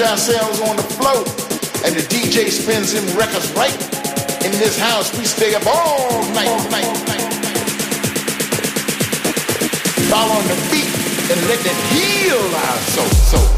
Ourselves on the floor, and the DJ spins them records right. In this house, we stay up all night, night, night. Follow the beat and let it heal our soul, soul.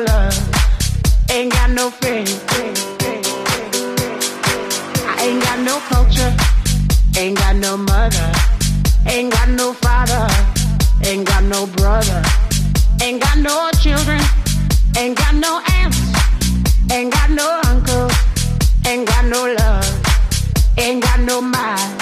ain't got no faith. I ain't got no culture, ain't got no mother, ain't got no father, ain't got no brother, ain't got no children, ain't got no aunts, ain't got no uncle, ain't got no love, ain't got no mind.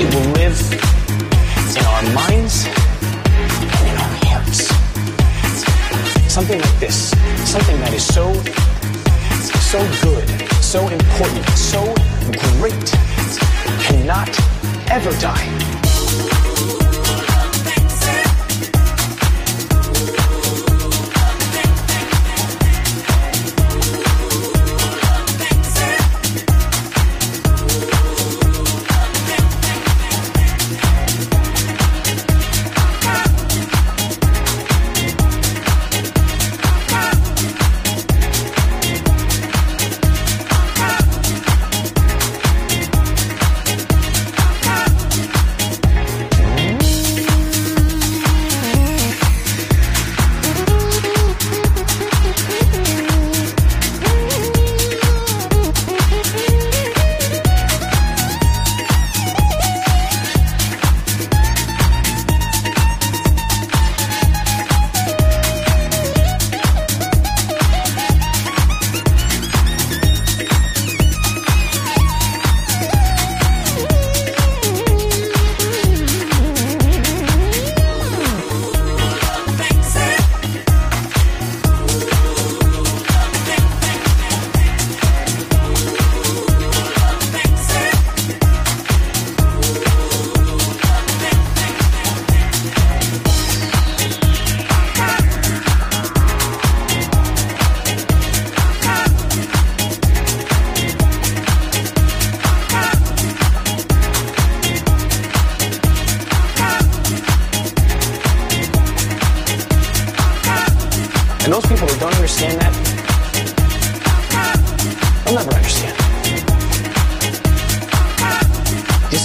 It will live in our minds and in our hearts. Something like this, something that is so, so good, so important, so great, cannot ever die.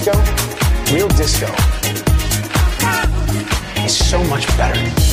Disco, real disco, is so much better.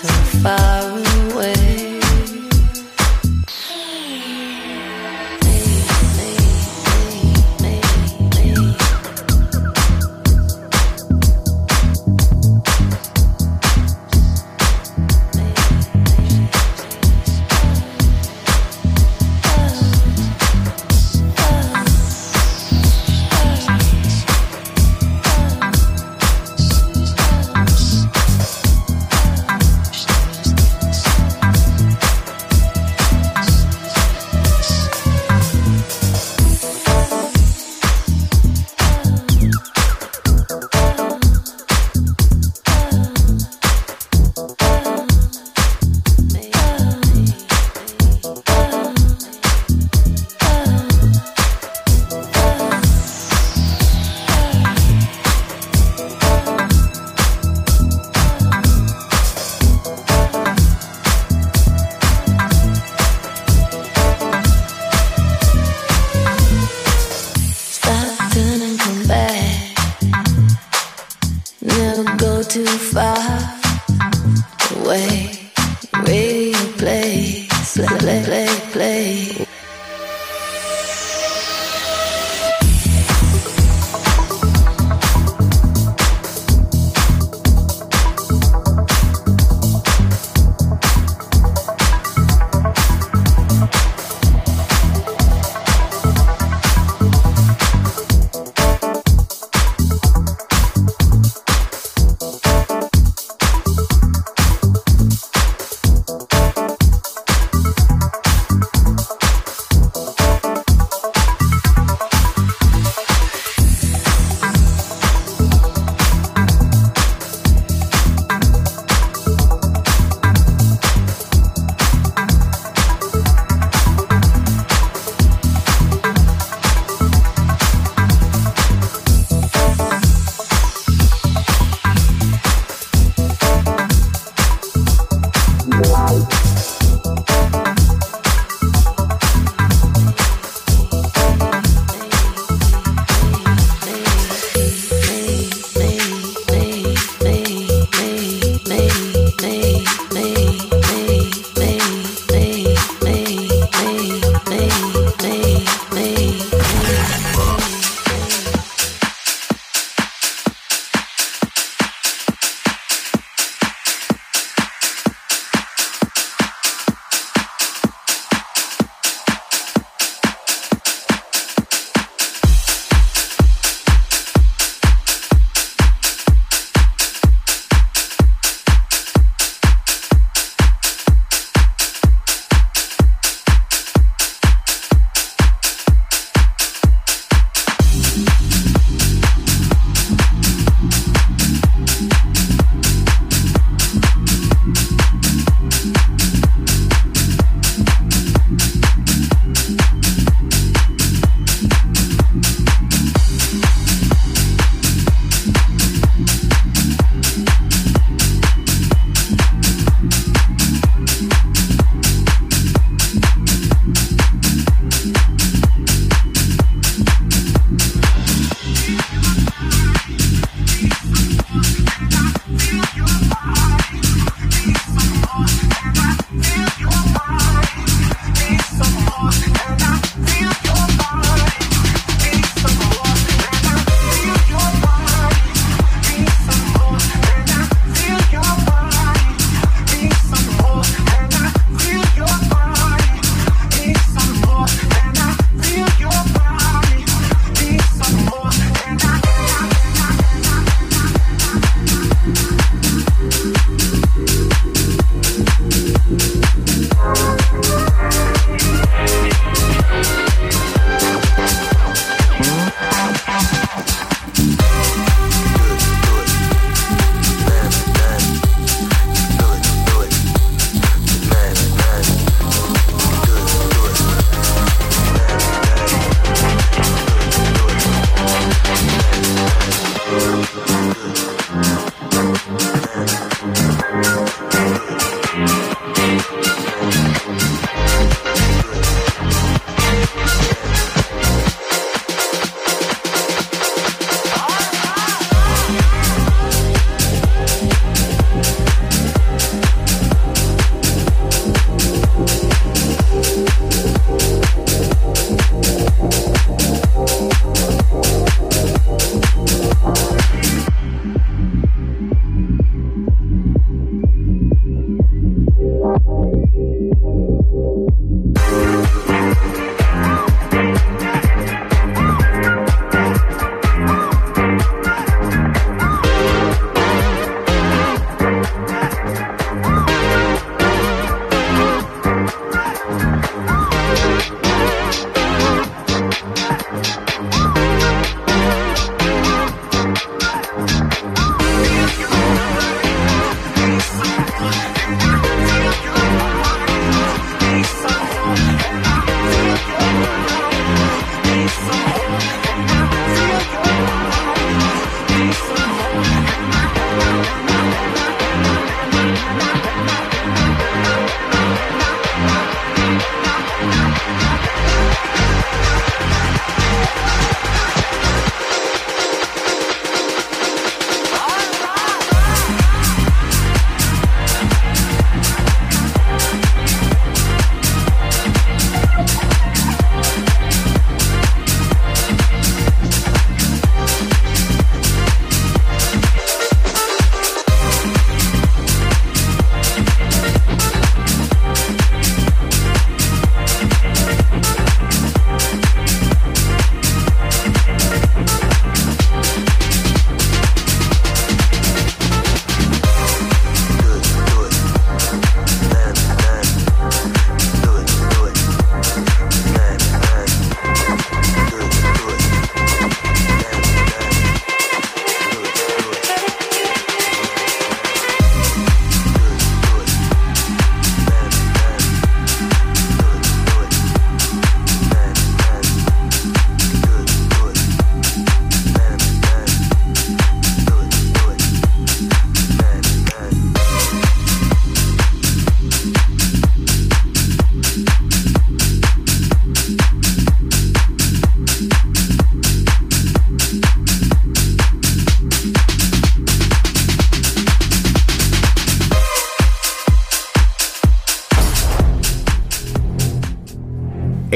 so far.